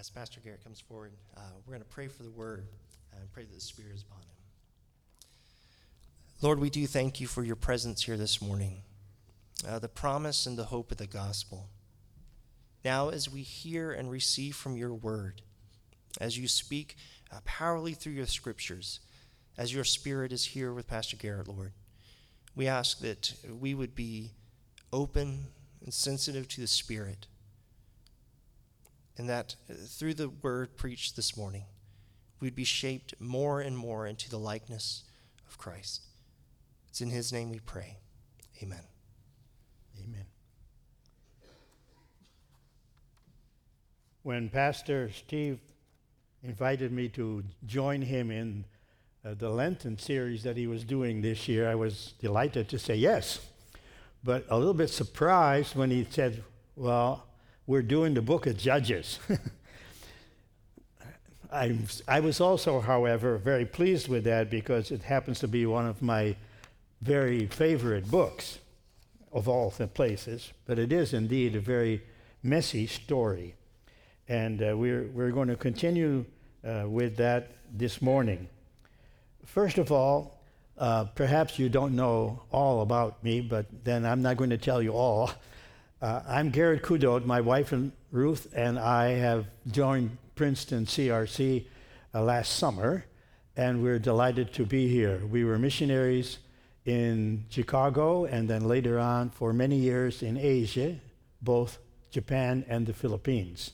as Pastor Garrett comes forward, uh, we're going to pray for the word and pray that the Spirit is upon him. Lord, we do thank you for your presence here this morning, uh, the promise and the hope of the gospel. Now, as we hear and receive from your word, as you speak uh, powerfully through your scriptures, as your spirit is here with Pastor Garrett, Lord, we ask that we would be open and sensitive to the Spirit, and that uh, through the word preached this morning, we'd be shaped more and more into the likeness of Christ. It's in His name we pray. Amen. Amen. When Pastor Steve invited me to join him in uh, the Lenten series that he was doing this year, I was delighted to say yes. But a little bit surprised when he said, Well, we're doing the book of Judges. I, I was also, however, very pleased with that because it happens to be one of my very favorite books of all the places, but it is indeed a very messy story. And uh, we're, we're going to continue uh, with that this morning. First of all, uh, perhaps you don't know all about me, but then I'm not going to tell you all. Uh, I'm Garrett Kudot. My wife and Ruth and I have joined Princeton CRC uh, last summer, and we're delighted to be here. We were missionaries in Chicago and then later on for many years in Asia, both Japan and the Philippines.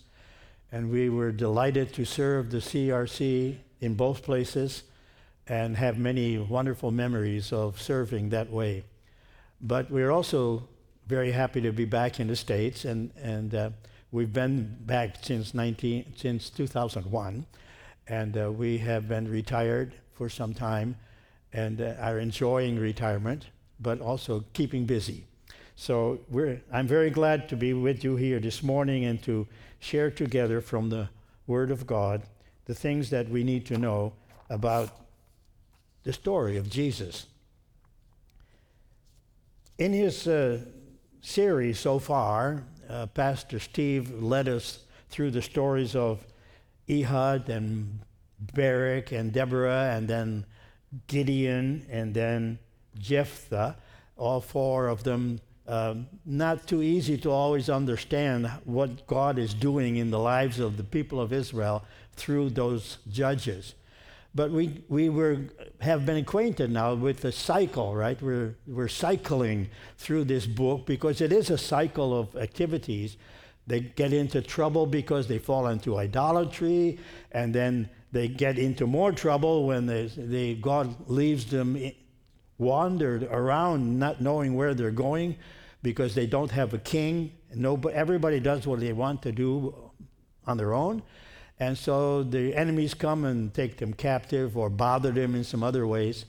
And we were delighted to serve the CRC in both places and have many wonderful memories of serving that way. But we're also very happy to be back in the States, and, and uh, we've been back since, 19, since 2001, and uh, we have been retired for some time and uh, are enjoying retirement, but also keeping busy. So I'm very glad to be with you here this morning and to share together from the Word of God the things that we need to know about the story of Jesus. In his uh, series so far, uh, Pastor Steve led us through the stories of Ehud and Barak and Deborah and then Gideon, and then Jephthah, all four of them. Um, not too easy to always understand what God is doing in the lives of the people of Israel through those judges. But we, we were, have been acquainted now with the cycle, right? We're, we're cycling through this book because it is a cycle of activities. They get into trouble because they fall into idolatry, and then they get into more trouble when they, they, God leaves them wandered around not knowing where they're going because they don't have a king. No, everybody does what they want to do on their own. And so the enemies come and take them captive or bother them in some other ways.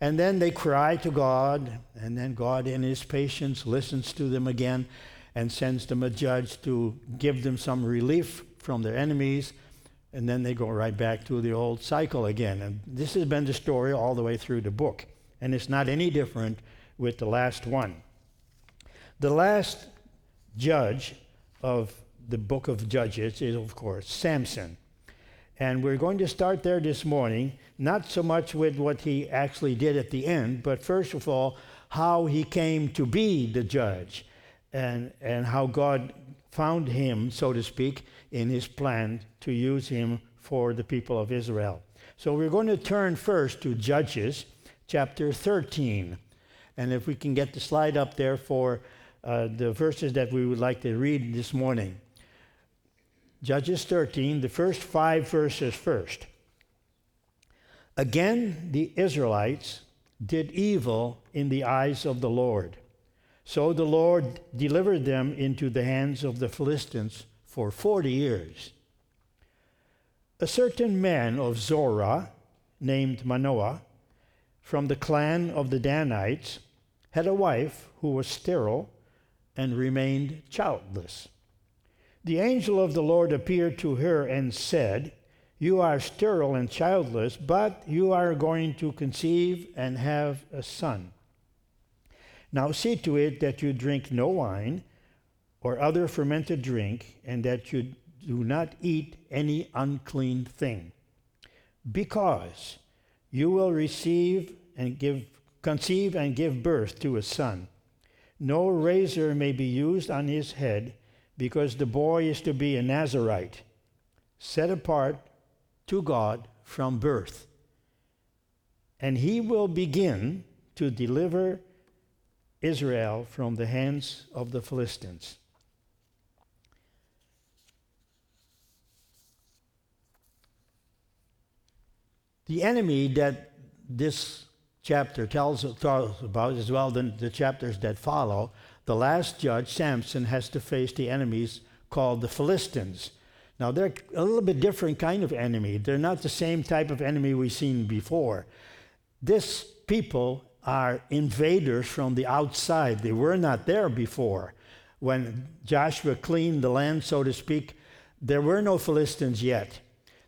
And then they cry to God, and then God, in His patience, listens to them again and sends them a judge to give them some relief from their enemies and then they go right back to the old cycle again. And this has been the story all the way through the book. And it's not any different with the last one. The last judge of the book of Judges is, of course, Samson. And we're going to start there this morning, not so much with what he actually did at the end, but first of all, how he came to be the judge and, and how God found him, so to speak, in his plan to use him for the people of Israel. So we're going to turn first to Judges chapter 13. And if we can get the slide up there for uh, the verses that we would like to read this morning. Judges 13, the first five verses first. Again, the Israelites did evil in the eyes of the Lord. So the Lord delivered them into the hands of the Philistines for 40 years. A certain man of Zorah, named Manoah, from the clan of the Danites, had a wife who was sterile and remained childless. The angel of the Lord appeared to her and said, You are sterile and childless, but you are going to conceive and have a son. Now see to it that you drink no wine or other fermented drink, and that you do not eat any unclean thing, because you will receive and give conceive and give birth to a son. No razor may be used on his head, because the boy is to be a Nazarite, set apart to God from birth. And he will begin to deliver Israel from the hands of the Philistines. The enemy that this chapter tells, tells about, as well as the chapters that follow, the last judge, Samson, has to face the enemies called the Philistines. Now, they're a little bit different kind of enemy. They're not the same type of enemy we've seen before. This people are invaders from the outside. They were not there before. When Joshua cleaned the land, so to speak, there were no Philistines yet.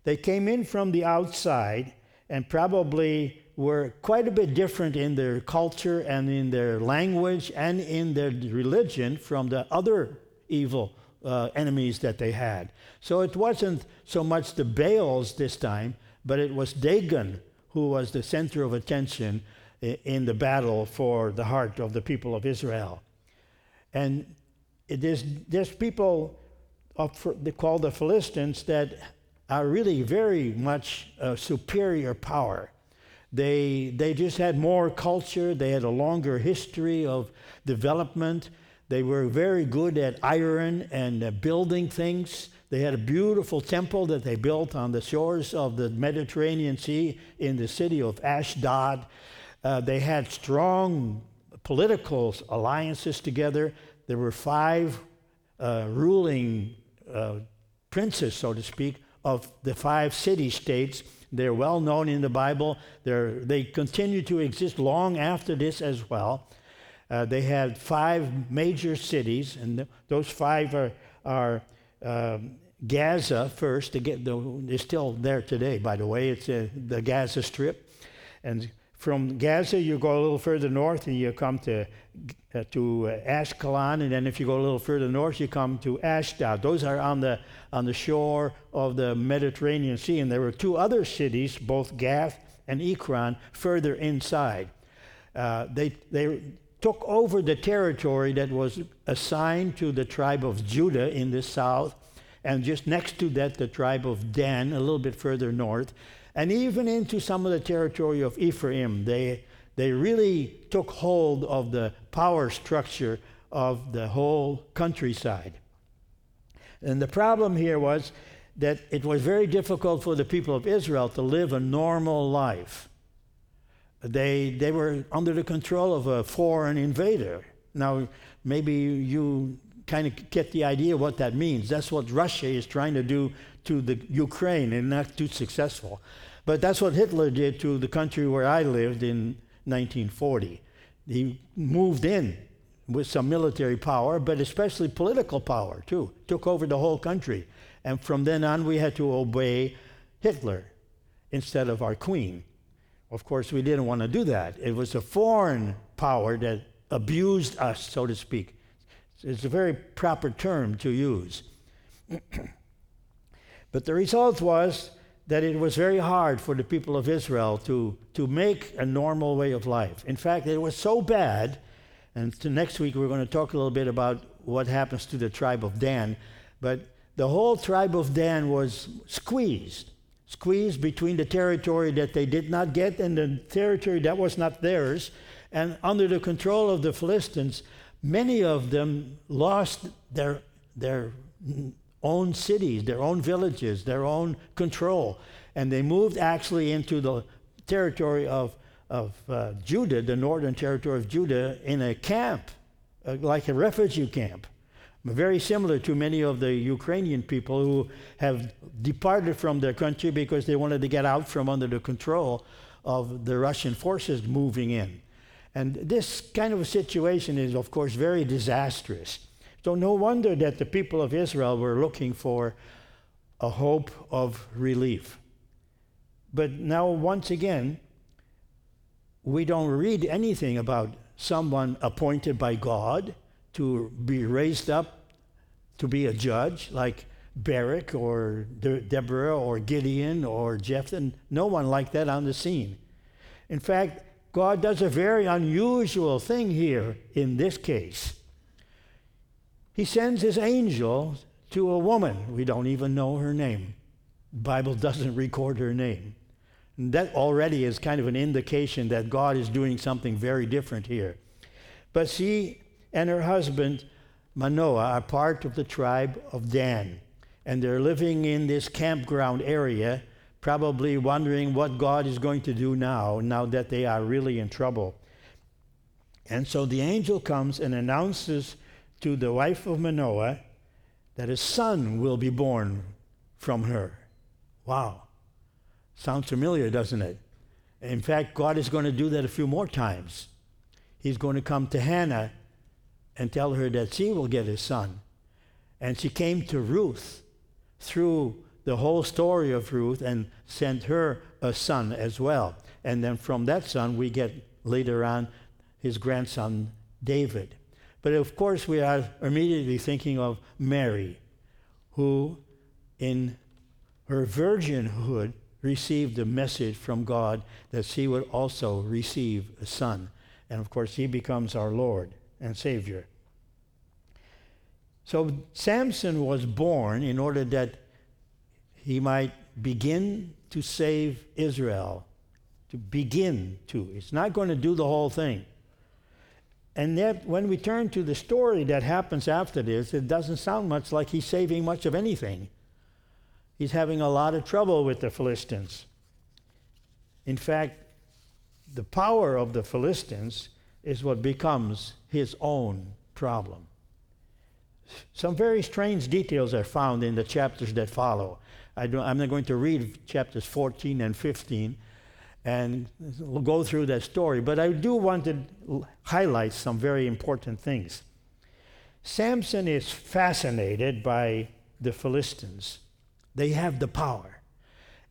They came in from the outside and probably were quite a bit different in their culture and in their language and in their religion from the other evil uh, enemies that they had. So it wasn't so much the Baals this time, but it was Dagon who was the center of attention in the battle for the heart of the people of Israel. And there's, there's people of, they call the Philistines that are really very much a superior power. They, they just had more culture, they had a longer history of development. They were very good at iron and uh, building things. They had a beautiful temple that they built on the shores of the Mediterranean Sea in the city of Ashdod. Uh, they had strong political alliances together. There were five uh, ruling uh, princes, so to speak, of the five city states. They're well known in the Bible. They're, they continue to exist long after this as well. Uh, they had five major cities, and th- those five are, are um, Gaza first. The, they're still there today, by the way. It's uh, the Gaza Strip. And from Gaza, you go a little further north and you come to, uh, to uh, Ashkelon. And then if you go a little further north, you come to Ashdod. Those are on the, on the shore of the Mediterranean Sea. And there were two other cities, both Gath and Ekron, further inside. Uh, they, they took over the territory that was assigned to the tribe of Judah in the south. And just next to that, the tribe of Dan, a little bit further north and even into some of the territory of Ephraim. They, they really took hold of the power structure of the whole countryside. And the problem here was that it was very difficult for the people of Israel to live a normal life. They, they were under the control of a foreign invader. Now, maybe you kind of get the idea what that means. That's what Russia is trying to do to the Ukraine and not too successful. But that's what Hitler did to the country where I lived in 1940. He moved in with some military power, but especially political power too. Took over the whole country. And from then on, we had to obey Hitler instead of our queen. Of course, we didn't want to do that. It was a foreign power that abused us, so to speak. It's a very proper term to use. but the result was that it was very hard for the people of Israel to, to make a normal way of life. In fact, it was so bad, and next week we're going to talk a little bit about what happens to the tribe of Dan, but the whole tribe of Dan was squeezed, squeezed between the territory that they did not get and the territory that was not theirs. And under the control of the Philistines, many of them lost their, their own cities, their own villages, their own control. And they moved actually into the territory of, of uh, Judah, the northern territory of Judah, in a camp, uh, like a refugee camp. Very similar to many of the Ukrainian people who have departed from their country because they wanted to get out from under the control of the Russian forces moving in. And this kind of a situation is, of course, very disastrous. So, no wonder that the people of Israel were looking for a hope of relief. But now, once again, we don't read anything about someone appointed by God to be raised up to be a judge, like Barak or De- Deborah or Gideon or Jephthah. No one like that on the scene. In fact, God does a very unusual thing here in this case. He sends his angel to a woman. We don't even know her name. The Bible doesn't record her name. And that already is kind of an indication that God is doing something very different here. But she and her husband, Manoah, are part of the tribe of Dan. And they're living in this campground area, probably wondering what God is going to do now, now that they are really in trouble. And so the angel comes and announces to the wife of Manoah that a son will be born from her. Wow. Sounds familiar, doesn't it? In fact, God is going to do that a few more times. He's going to come to Hannah and tell her that she will get a son. And she came to Ruth through the whole story of Ruth and sent her a son as well. And then from that son, we get later on his grandson, David. But of course, we are immediately thinking of Mary, who in her virginhood received a message from God that she would also receive a son. And of course, he becomes our Lord and Savior. So Samson was born in order that he might begin to save Israel. To begin to. It's not going to do the whole thing. And yet, when we turn to the story that happens after this, it doesn't sound much like he's saving much of anything. He's having a lot of trouble with the Philistines. In fact, the power of the Philistines is what becomes his own problem. Some very strange details are found in the chapters that follow. I am not going to read chapters 14 and 15 and we'll go through that story, but I do want to highlight some very important things. Samson is fascinated by the Philistines, they have the power.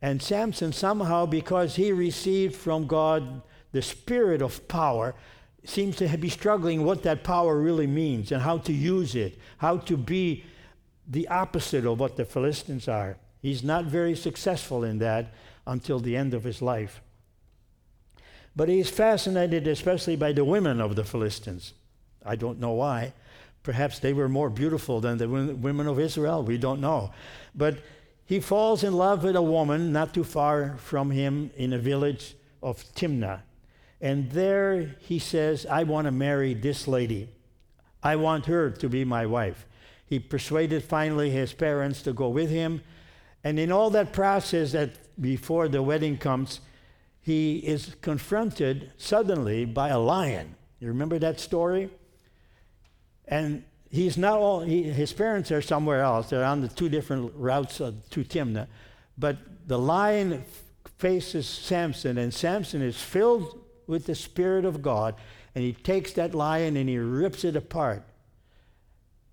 And Samson, somehow, because he received from God the spirit of power, seems to be struggling what that power really means and how to use it, how to be the opposite of what the Philistines are. He's not very successful in that until the end of his life. But he's fascinated especially by the women of the Philistines. I don't know why. Perhaps they were more beautiful than the women of Israel. We don't know. But he falls in love with a woman not too far from him in a village of Timnah. And there he says, I want to marry this lady. I want her to be my wife. He persuaded finally his parents to go with him. And in all that process that before the wedding comes, he is confronted suddenly by a lion. You remember that story? And he's not all, he, his parents are somewhere else. They're on the two different routes uh, to Timnah. But the lion faces Samson, and Samson is filled with the Spirit of God, and he takes that lion and he rips it apart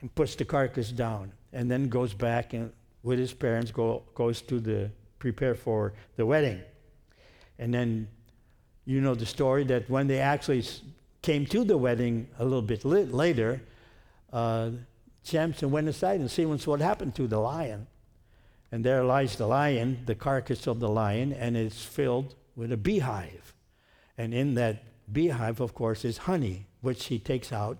and puts the carcass down, and then goes back and with his parents go, goes to the prepare for the wedding. And then you know the story that when they actually came to the wedding a little bit later, uh, Samson went aside and see what happened to the lion. And there lies the lion, the carcass of the lion, and it's filled with a beehive. And in that beehive, of course, is honey, which he takes out,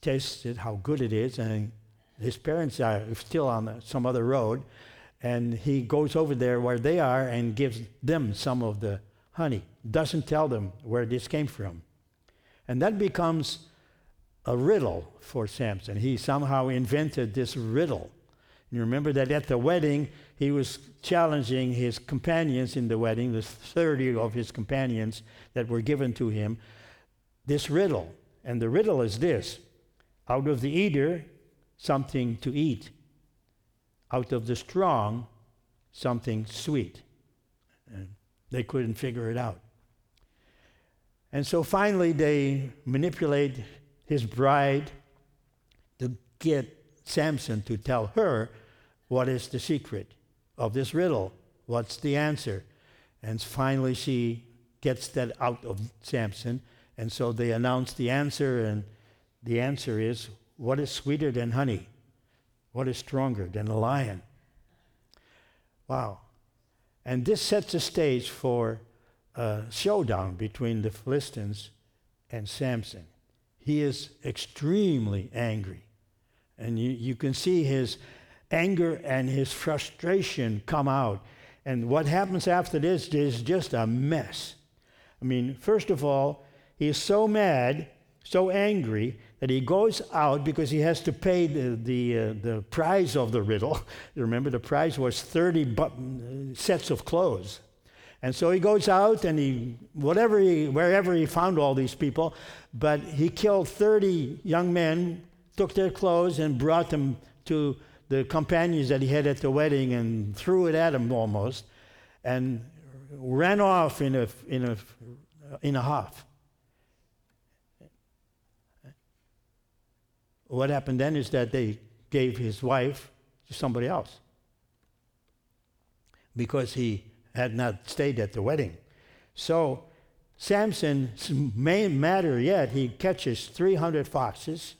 tastes it, how good it is, and his parents are still on some other road, and he goes over there where they are and gives them some of the honey. Doesn't tell them where this came from. And that becomes a riddle for Samson. He somehow invented this riddle. You remember that at the wedding, he was challenging his companions in the wedding, the 30 of his companions that were given to him, this riddle. And the riddle is this out of the eater, something to eat, out of the strong, something sweet. They couldn't figure it out. And so finally, they manipulate his bride to get Samson to tell her what is the secret of this riddle. What's the answer? And finally, she gets that out of Samson. And so they announce the answer, and the answer is what is sweeter than honey? What is stronger than a lion? Wow. And this sets the stage for a showdown between the Philistines and Samson. He is extremely angry. And you, you can see his anger and his frustration come out. And what happens after this is just a mess. I mean, first of all, he is so mad, so angry, that he goes out because he has to pay the, the, uh, the price of the riddle. Remember, the price was 30 bu- sets of clothes. And so he goes out and he, whatever he, wherever he found all these people, but he killed 30 young men, took their clothes, and brought them to the companions that he had at the wedding and threw it at them almost, and ran off in a, in a, in a huff. What happened then is that they gave his wife to somebody else because he had not stayed at the wedding. So, Samson's main matter yet, he catches 300 foxes,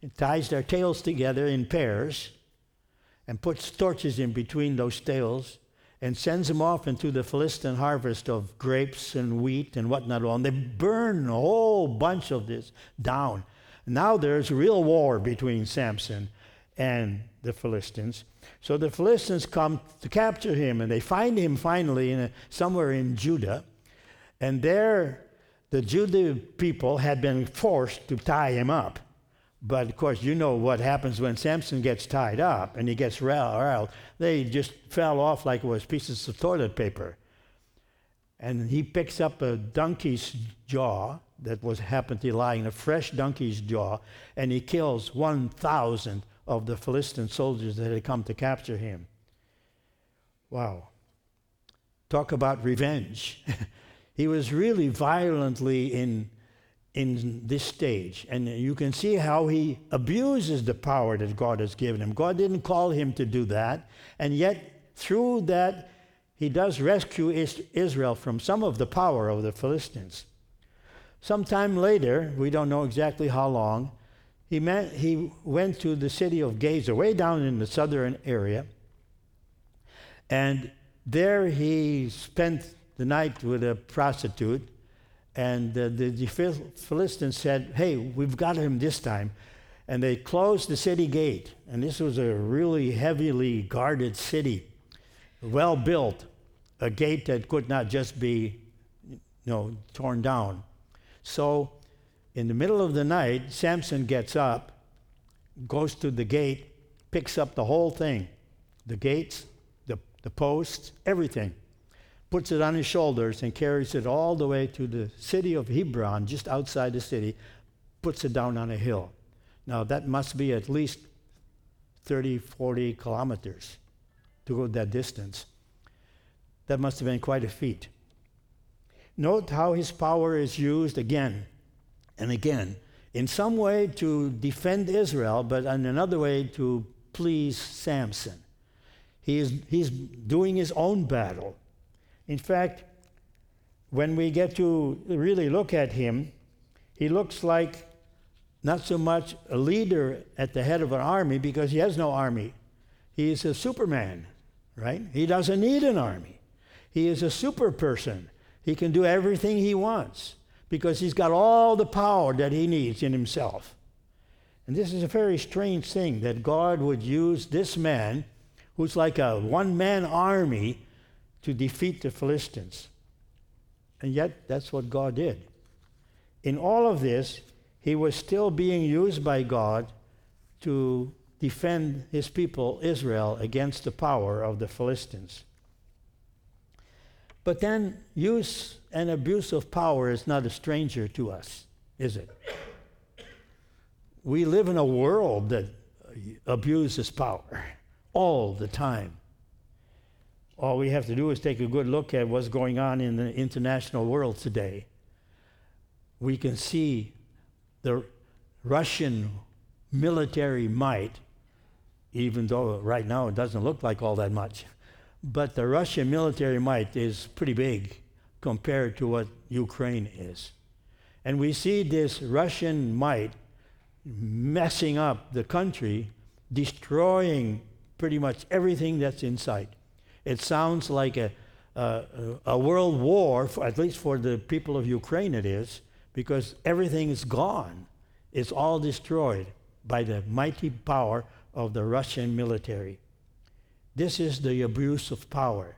and ties their tails together in pairs, and puts torches in between those tails, and sends them off into the Philistine harvest of grapes and wheat and whatnot. And they burn a whole bunch of this down. Now there's a real war between Samson and the Philistines. So the Philistines come to capture him, and they find him finally in a, somewhere in Judah. And there, the Judah people had been forced to tie him up. But of course, you know what happens when Samson gets tied up and he gets riled. They just fell off like it was pieces of toilet paper. And he picks up a donkey's jaw that was happened to lie in a fresh donkey's jaw, and he kills 1,000 of the Philistine soldiers that had come to capture him. Wow. Talk about revenge. he was really violently in, in this stage. And you can see how he abuses the power that God has given him. God didn't call him to do that. And yet, through that, he does rescue Israel from some of the power of the Philistines. Sometime later, we don't know exactly how long, he, met, he went to the city of Gaza, way down in the southern area. And there he spent the night with a prostitute. And the, the Philistines said, Hey, we've got him this time. And they closed the city gate. And this was a really heavily guarded city, well built, a gate that could not just be you know, torn down. So, in the middle of the night, Samson gets up, goes to the gate, picks up the whole thing the gates, the, the posts, everything, puts it on his shoulders, and carries it all the way to the city of Hebron, just outside the city, puts it down on a hill. Now, that must be at least 30, 40 kilometers to go that distance. That must have been quite a feat. Note how his power is used again and again, in some way to defend Israel, but in another way to please Samson. He is, he's doing his own battle. In fact, when we get to really look at him, he looks like not so much a leader at the head of an army because he has no army. He is a superman, right? He doesn't need an army. He is a super person. He can do everything he wants because he's got all the power that he needs in himself. And this is a very strange thing that God would use this man, who's like a one man army, to defeat the Philistines. And yet, that's what God did. In all of this, he was still being used by God to defend his people, Israel, against the power of the Philistines. But then, use and abuse of power is not a stranger to us, is it? We live in a world that abuses power all the time. All we have to do is take a good look at what's going on in the international world today. We can see the Russian military might, even though right now it doesn't look like all that much. But the Russian military might is pretty big compared to what Ukraine is. And we see this Russian might messing up the country, destroying pretty much everything that's in sight. It sounds like a, a, a world war, for, at least for the people of Ukraine, it is, because everything is gone. It's all destroyed by the mighty power of the Russian military. This is the abuse of power.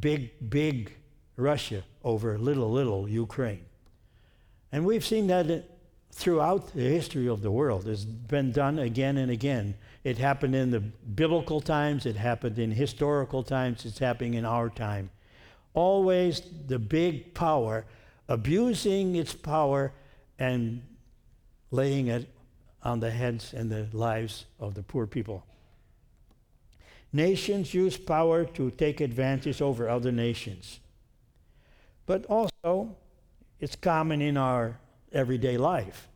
Big, big Russia over little, little Ukraine. And we've seen that throughout the history of the world. It's been done again and again. It happened in the biblical times, it happened in historical times, it's happening in our time. Always the big power abusing its power and laying it on the heads and the lives of the poor people. Nations use power to take advantage over other nations. But also, it's common in our everyday life.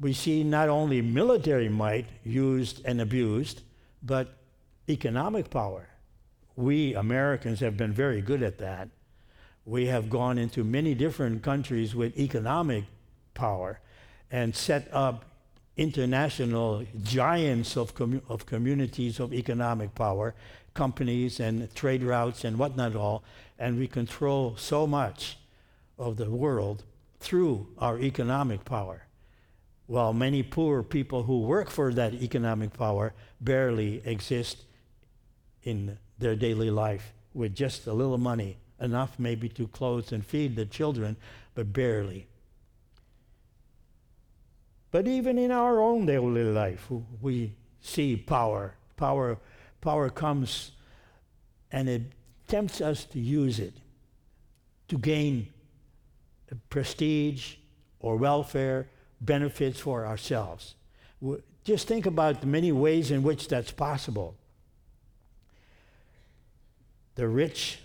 We see not only military might used and abused, but economic power. We Americans have been very good at that. We have gone into many different countries with economic power and set up international giants of, commu- of communities of economic power, companies and trade routes and whatnot all, and we control so much of the world through our economic power, while many poor people who work for that economic power barely exist in their daily life with just a little money, enough maybe to clothe and feed the children, but barely. But even in our own daily life, we see power. Power, power comes and it tempts us to use it to gain prestige or welfare benefits for ourselves. Just think about the many ways in which that's possible. The rich,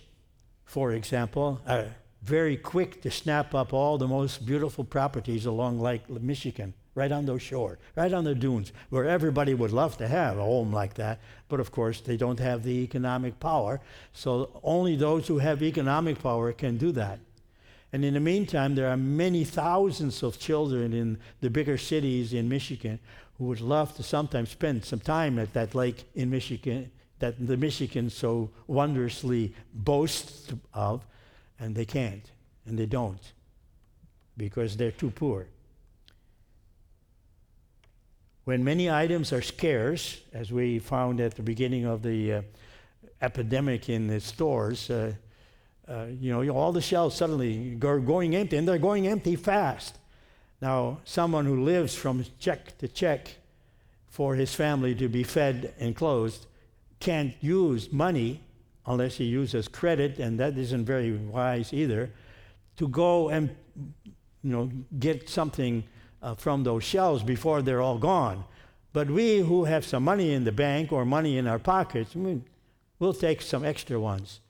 for example, are very quick to snap up all the most beautiful properties along Lake Michigan, right on those shores, right on the dunes, where everybody would love to have a home like that. But of course, they don't have the economic power. So only those who have economic power can do that. And in the meantime, there are many thousands of children in the bigger cities in Michigan who would love to sometimes spend some time at that lake in Michigan that the Michigan so wondrously boasts of, and they can't, and they don't, because they're too poor. When many items are scarce, as we found at the beginning of the uh, epidemic in the stores, uh, uh, you know, all the shelves suddenly are going empty, and they're going empty fast. Now, someone who lives from check to check for his family to be fed and clothed can't use money unless he uses credit, and that isn't very wise either, to go and you know get something uh, from those shelves before they're all gone. But we who have some money in the bank or money in our pockets, we'll take some extra ones.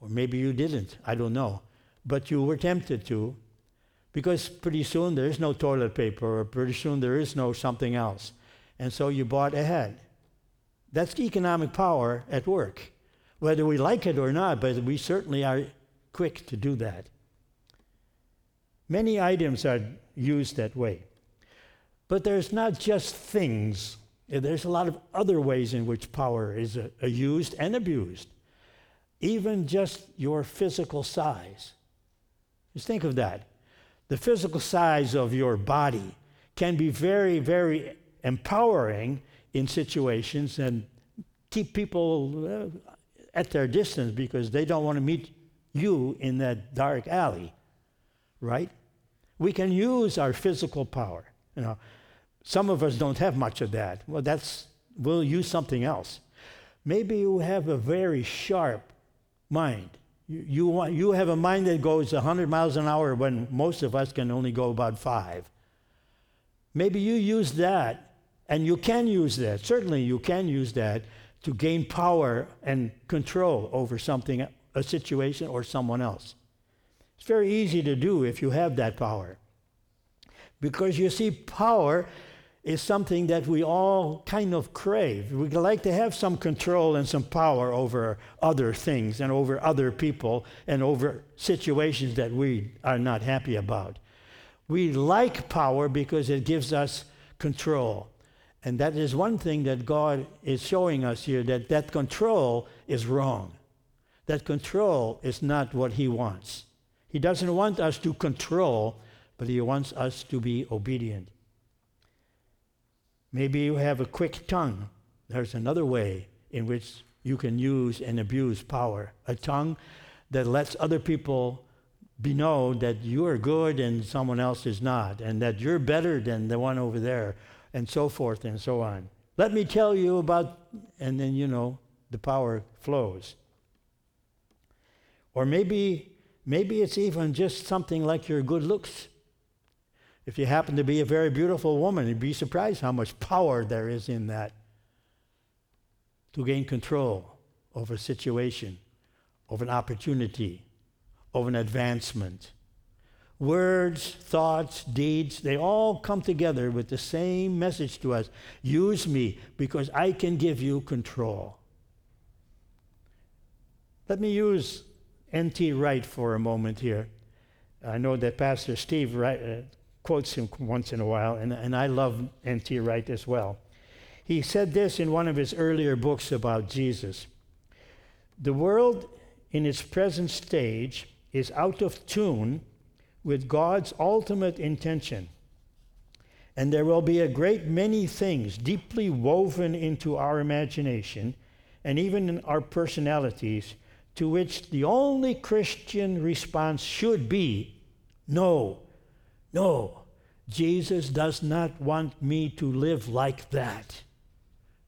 Or maybe you didn't, I don't know. But you were tempted to, because pretty soon there is no toilet paper, or pretty soon there is no something else. And so you bought ahead. That's economic power at work, whether we like it or not, but we certainly are quick to do that. Many items are used that way. But there's not just things, there's a lot of other ways in which power is uh, used and abused even just your physical size. Just think of that. The physical size of your body can be very, very empowering in situations and keep people uh, at their distance because they don't want to meet you in that dark alley, right? We can use our physical power. You know, some of us don't have much of that. Well, that's we'll use something else. Maybe you have a very sharp mind. You, you, want, you have a mind that goes 100 miles an hour when most of us can only go about five. Maybe you use that, and you can use that. Certainly, you can use that to gain power and control over something, a situation, or someone else. It's very easy to do if you have that power. Because you see, power is something that we all kind of crave. We like to have some control and some power over other things and over other people and over situations that we are not happy about. We like power because it gives us control. And that is one thing that God is showing us here that that control is wrong. That control is not what He wants. He doesn't want us to control, but He wants us to be obedient. Maybe you have a quick tongue. There's another way in which you can use and abuse power. A tongue that lets other people be know that you are good and someone else is not, and that you're better than the one over there, and so forth and so on. Let me tell you about, and then you know, the power flows. Or maybe, maybe it's even just something like your good looks. If you happen to be a very beautiful woman, you'd be surprised how much power there is in that to gain control over a situation, of an opportunity, of an advancement. Words, thoughts, deeds, they all come together with the same message to us use me because I can give you control. Let me use N.T. Wright for a moment here. I know that Pastor Steve Wright, uh, quotes him once in a while, and, and I love N.T. Wright as well. He said this in one of his earlier books about Jesus The world in its present stage is out of tune with God's ultimate intention. And there will be a great many things deeply woven into our imagination and even in our personalities to which the only Christian response should be no, no. Jesus does not want me to live like that.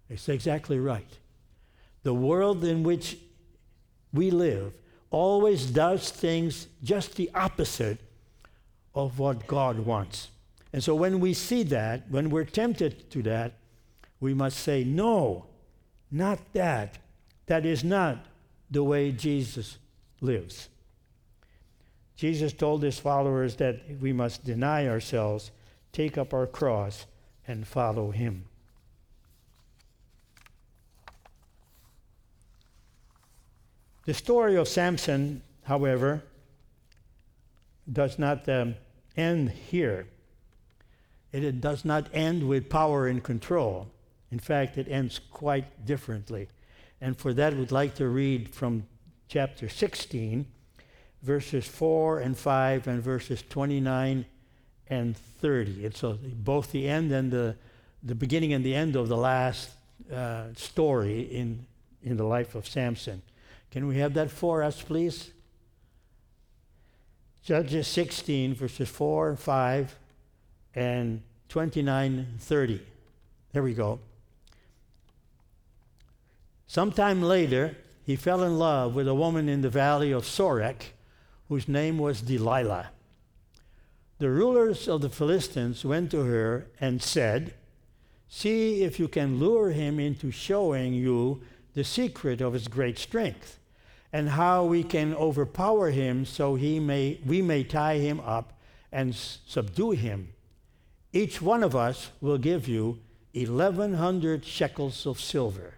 It's exactly right. The world in which we live always does things just the opposite of what God wants. And so when we see that, when we're tempted to that, we must say, no, not that. That is not the way Jesus lives. Jesus told his followers that we must deny ourselves, take up our cross, and follow him. The story of Samson, however, does not um, end here. It, it does not end with power and control. In fact, it ends quite differently. And for that, we'd like to read from chapter 16, verses 4 and 5, and verses 29 and 30. It's a, both the end and the, the beginning and the end of the last uh, story in, in the life of Samson. Can we have that for us, please? Judges 16, verses 4 and 5, and 29 and 30. There we go. Sometime later, he fell in love with a woman in the valley of Sorek whose name was Delilah. The rulers of the Philistines went to her and said, See if you can lure him into showing you the secret of his great strength and how we can overpower him so he may, we may tie him up and subdue him. Each one of us will give you 1,100 shekels of silver.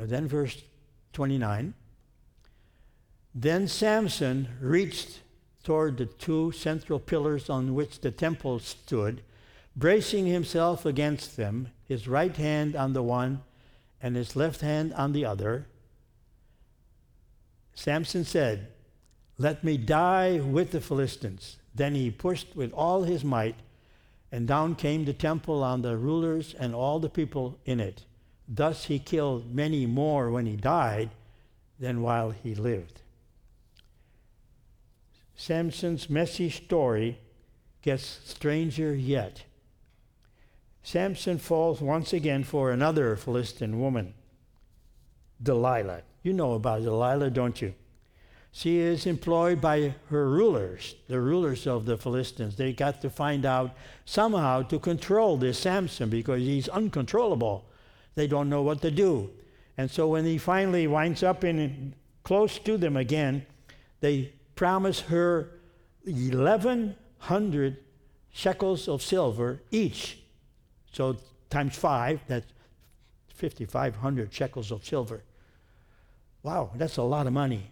And then, verse 29. Then Samson reached toward the two central pillars on which the temple stood, bracing himself against them, his right hand on the one and his left hand on the other. Samson said, Let me die with the Philistines. Then he pushed with all his might, and down came the temple on the rulers and all the people in it. Thus he killed many more when he died than while he lived. Samson's messy story gets stranger yet. Samson falls once again for another Philistine woman, Delilah. You know about Delilah, don't you? She is employed by her rulers, the rulers of the Philistines. They got to find out somehow to control this Samson because he's uncontrollable. They don't know what to do. And so when he finally winds up in close to them again, they promise her 1,100 shekels of silver each. So times five, that's 5,500 shekels of silver. Wow, that's a lot of money.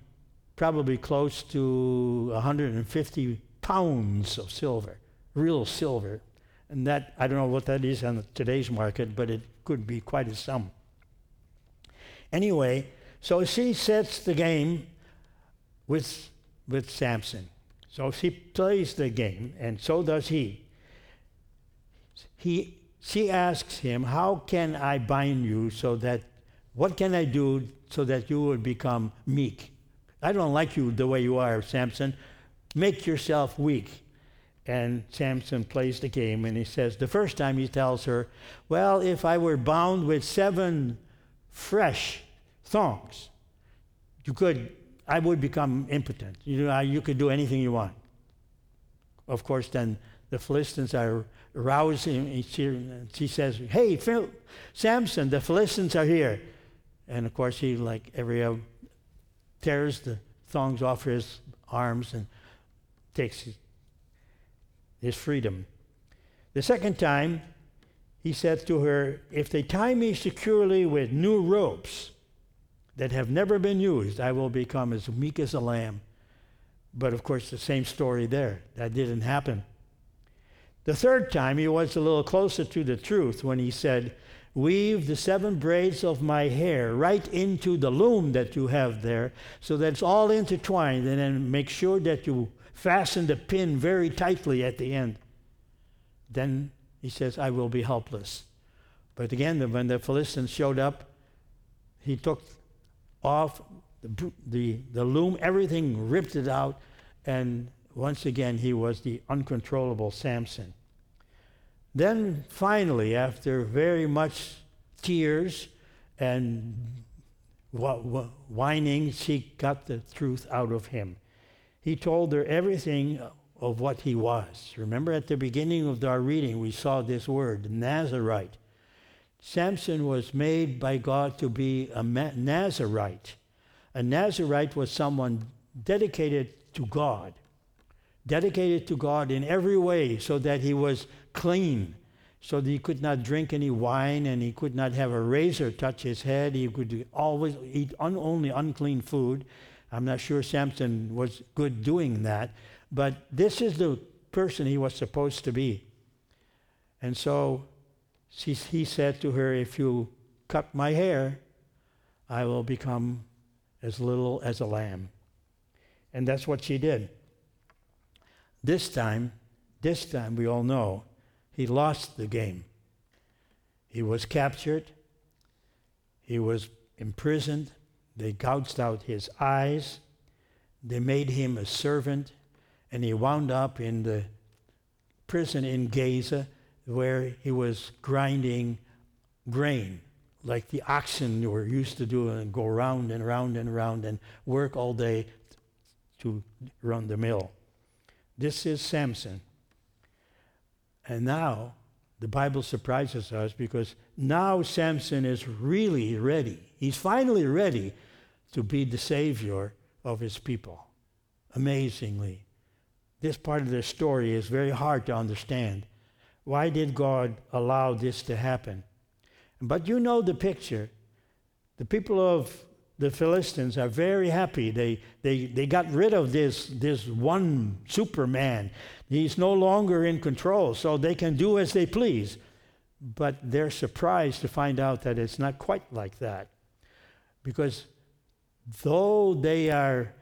Probably close to 150 pounds of silver, real silver. And that, I don't know what that is on today's market, but it could be quite a sum. Anyway, so she sets the game with, with Samson. So she plays the game, and so does he. he. She asks him, How can I bind you so that, what can I do so that you will become meek? I don't like you the way you are, Samson. Make yourself weak. And Samson plays the game, and he says, the first time he tells her, Well, if I were bound with seven fresh thongs, you could, I would become impotent. You know, you could do anything you want. Of course, then the Philistines are rousing. She, she says, Hey, Phil, Samson, the Philistines are here. And of course, he, like every other, tears the thongs off his arms and takes his, his freedom. The second time, he said to her, If they tie me securely with new ropes that have never been used, I will become as meek as a lamb. But of course, the same story there. That didn't happen. The third time, he was a little closer to the truth when he said, Weave the seven braids of my hair right into the loom that you have there so that it's all intertwined, and then make sure that you fasten the pin very tightly at the end. Then he says, I will be helpless. But again, when the Philistines showed up, he took off the, the, the loom, everything ripped it out, and once again he was the uncontrollable Samson. Then finally, after very much tears and whining, she got the truth out of him. He told her everything of what he was. Remember at the beginning of our reading, we saw this word, Nazarite. Samson was made by God to be a Nazarite. A Nazarite was someone dedicated to God, dedicated to God in every way so that he was clean, so that he could not drink any wine and he could not have a razor touch his head. He could always eat un- only unclean food. I'm not sure Samson was good doing that, but this is the person he was supposed to be. And so she, he said to her, If you cut my hair, I will become as little as a lamb. And that's what she did. This time, this time we all know he lost the game. He was captured. He was imprisoned. They gouged out his eyes. They made him a servant. And he wound up in the prison in Gaza where he was grinding grain like the oxen were used to do and go round and round and round and work all day to run the mill. This is Samson. And now the Bible surprises us because now Samson is really ready. He's finally ready to be the savior of his people. Amazingly. This part of the story is very hard to understand. Why did God allow this to happen? But you know the picture. The people of the Philistines are very happy. They, they, they got rid of this, this one Superman. He's no longer in control, so they can do as they please. But they're surprised to find out that it's not quite like that. Because though they are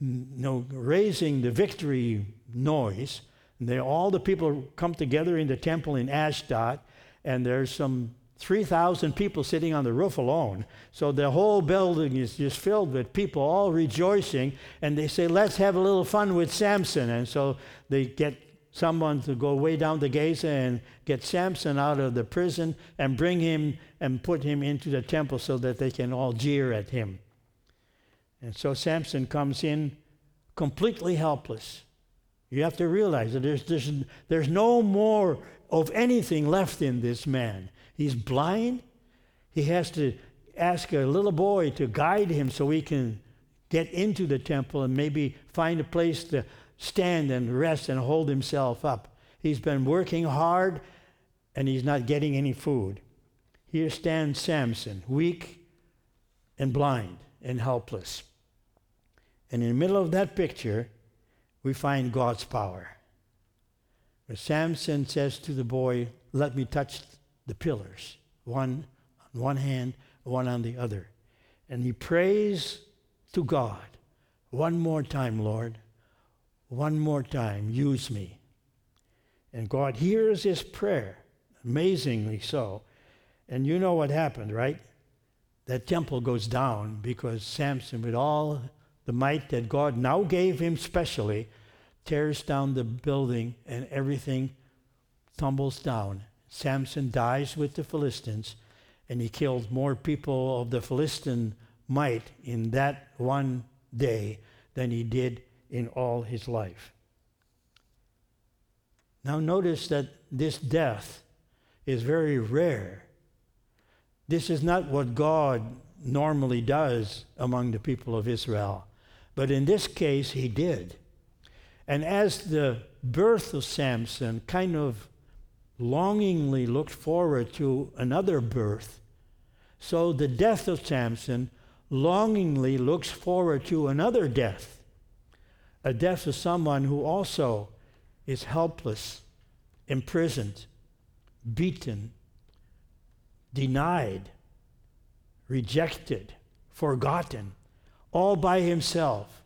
you know, raising the victory noise, they, all the people come together in the temple in Ashdod, and there's some 3,000 people sitting on the roof alone. So the whole building is just filled with people all rejoicing. And they say, let's have a little fun with Samson. And so they get someone to go way down to Gaza and get Samson out of the prison and bring him and put him into the temple so that they can all jeer at him. And so Samson comes in completely helpless. You have to realize that there's, there's, there's no more of anything left in this man. He's blind. He has to ask a little boy to guide him so he can get into the temple and maybe find a place to stand and rest and hold himself up. He's been working hard and he's not getting any food. Here stands Samson, weak and blind and helpless. And in the middle of that picture, we find God's power. where Samson says to the boy, Let me touch the pillars, one on one hand, one on the other. And he prays to God, One more time, Lord. One more time, use me. And God hears his prayer, amazingly so. And you know what happened, right? That temple goes down because Samson, with all the might that God now gave him specially, tears down the building and everything tumbles down. Samson dies with the Philistines, and he killed more people of the Philistine might in that one day than he did in all his life. Now, notice that this death is very rare. This is not what God normally does among the people of Israel, but in this case, he did. And as the birth of Samson kind of longingly looked forward to another birth, so the death of Samson longingly looks forward to another death, a death of someone who also is helpless, imprisoned, beaten, denied, rejected, forgotten, all by himself,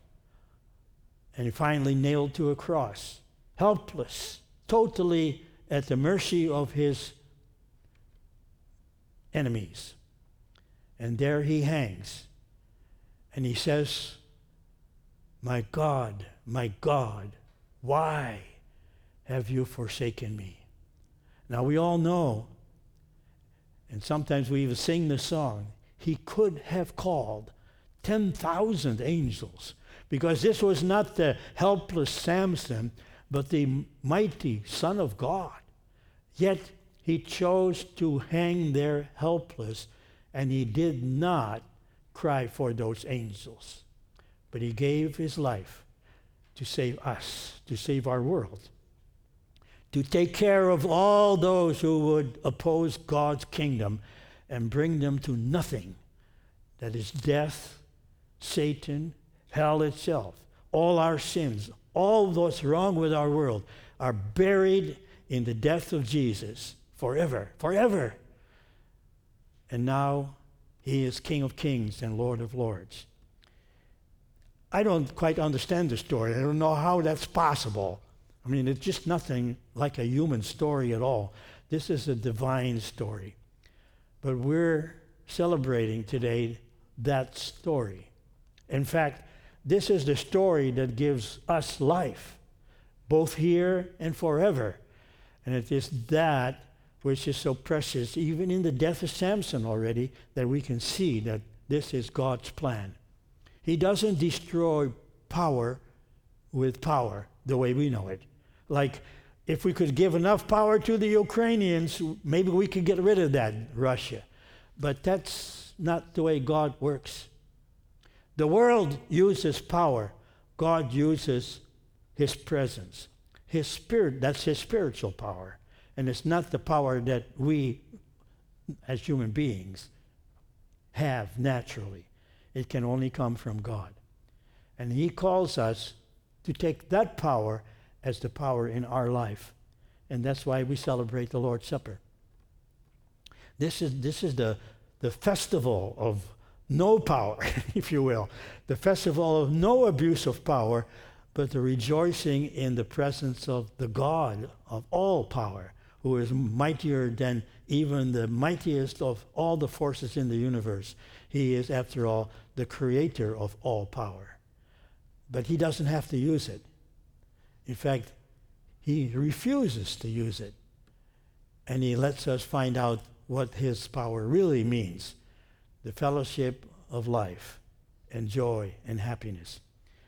and finally nailed to a cross, helpless, totally at the mercy of his enemies. And there he hangs. And he says, My God, my God, why have you forsaken me? Now we all know, and sometimes we even sing the song, he could have called 10,000 angels because this was not the helpless Samson, but the mighty Son of God. Yet he chose to hang there helpless, and he did not cry for those angels, but he gave his life to save us, to save our world, to take care of all those who would oppose God's kingdom and bring them to nothing that is death, Satan, hell itself. All our sins, all that's wrong with our world are buried in the death of Jesus forever, forever. And now he is King of Kings and Lord of Lords. I don't quite understand the story. I don't know how that's possible. I mean, it's just nothing like a human story at all. This is a divine story. But we're celebrating today that story. In fact, this is the story that gives us life, both here and forever. And it is that which is so precious, even in the death of Samson already, that we can see that this is God's plan. He doesn't destroy power with power the way we know it. Like, if we could give enough power to the Ukrainians, maybe we could get rid of that, Russia. But that's not the way God works. The world uses power, God uses his presence. His spirit, that's his spiritual power. And it's not the power that we, as human beings, have naturally. It can only come from God. And he calls us to take that power as the power in our life. And that's why we celebrate the Lord's Supper. This is, this is the, the festival of no power, if you will, the festival of no abuse of power, but the rejoicing in the presence of the God of all power, who is mightier than even the mightiest of all the forces in the universe. He is, after all, the creator of all power. But he doesn't have to use it. In fact, he refuses to use it. And he lets us find out what his power really means the fellowship of life and joy and happiness.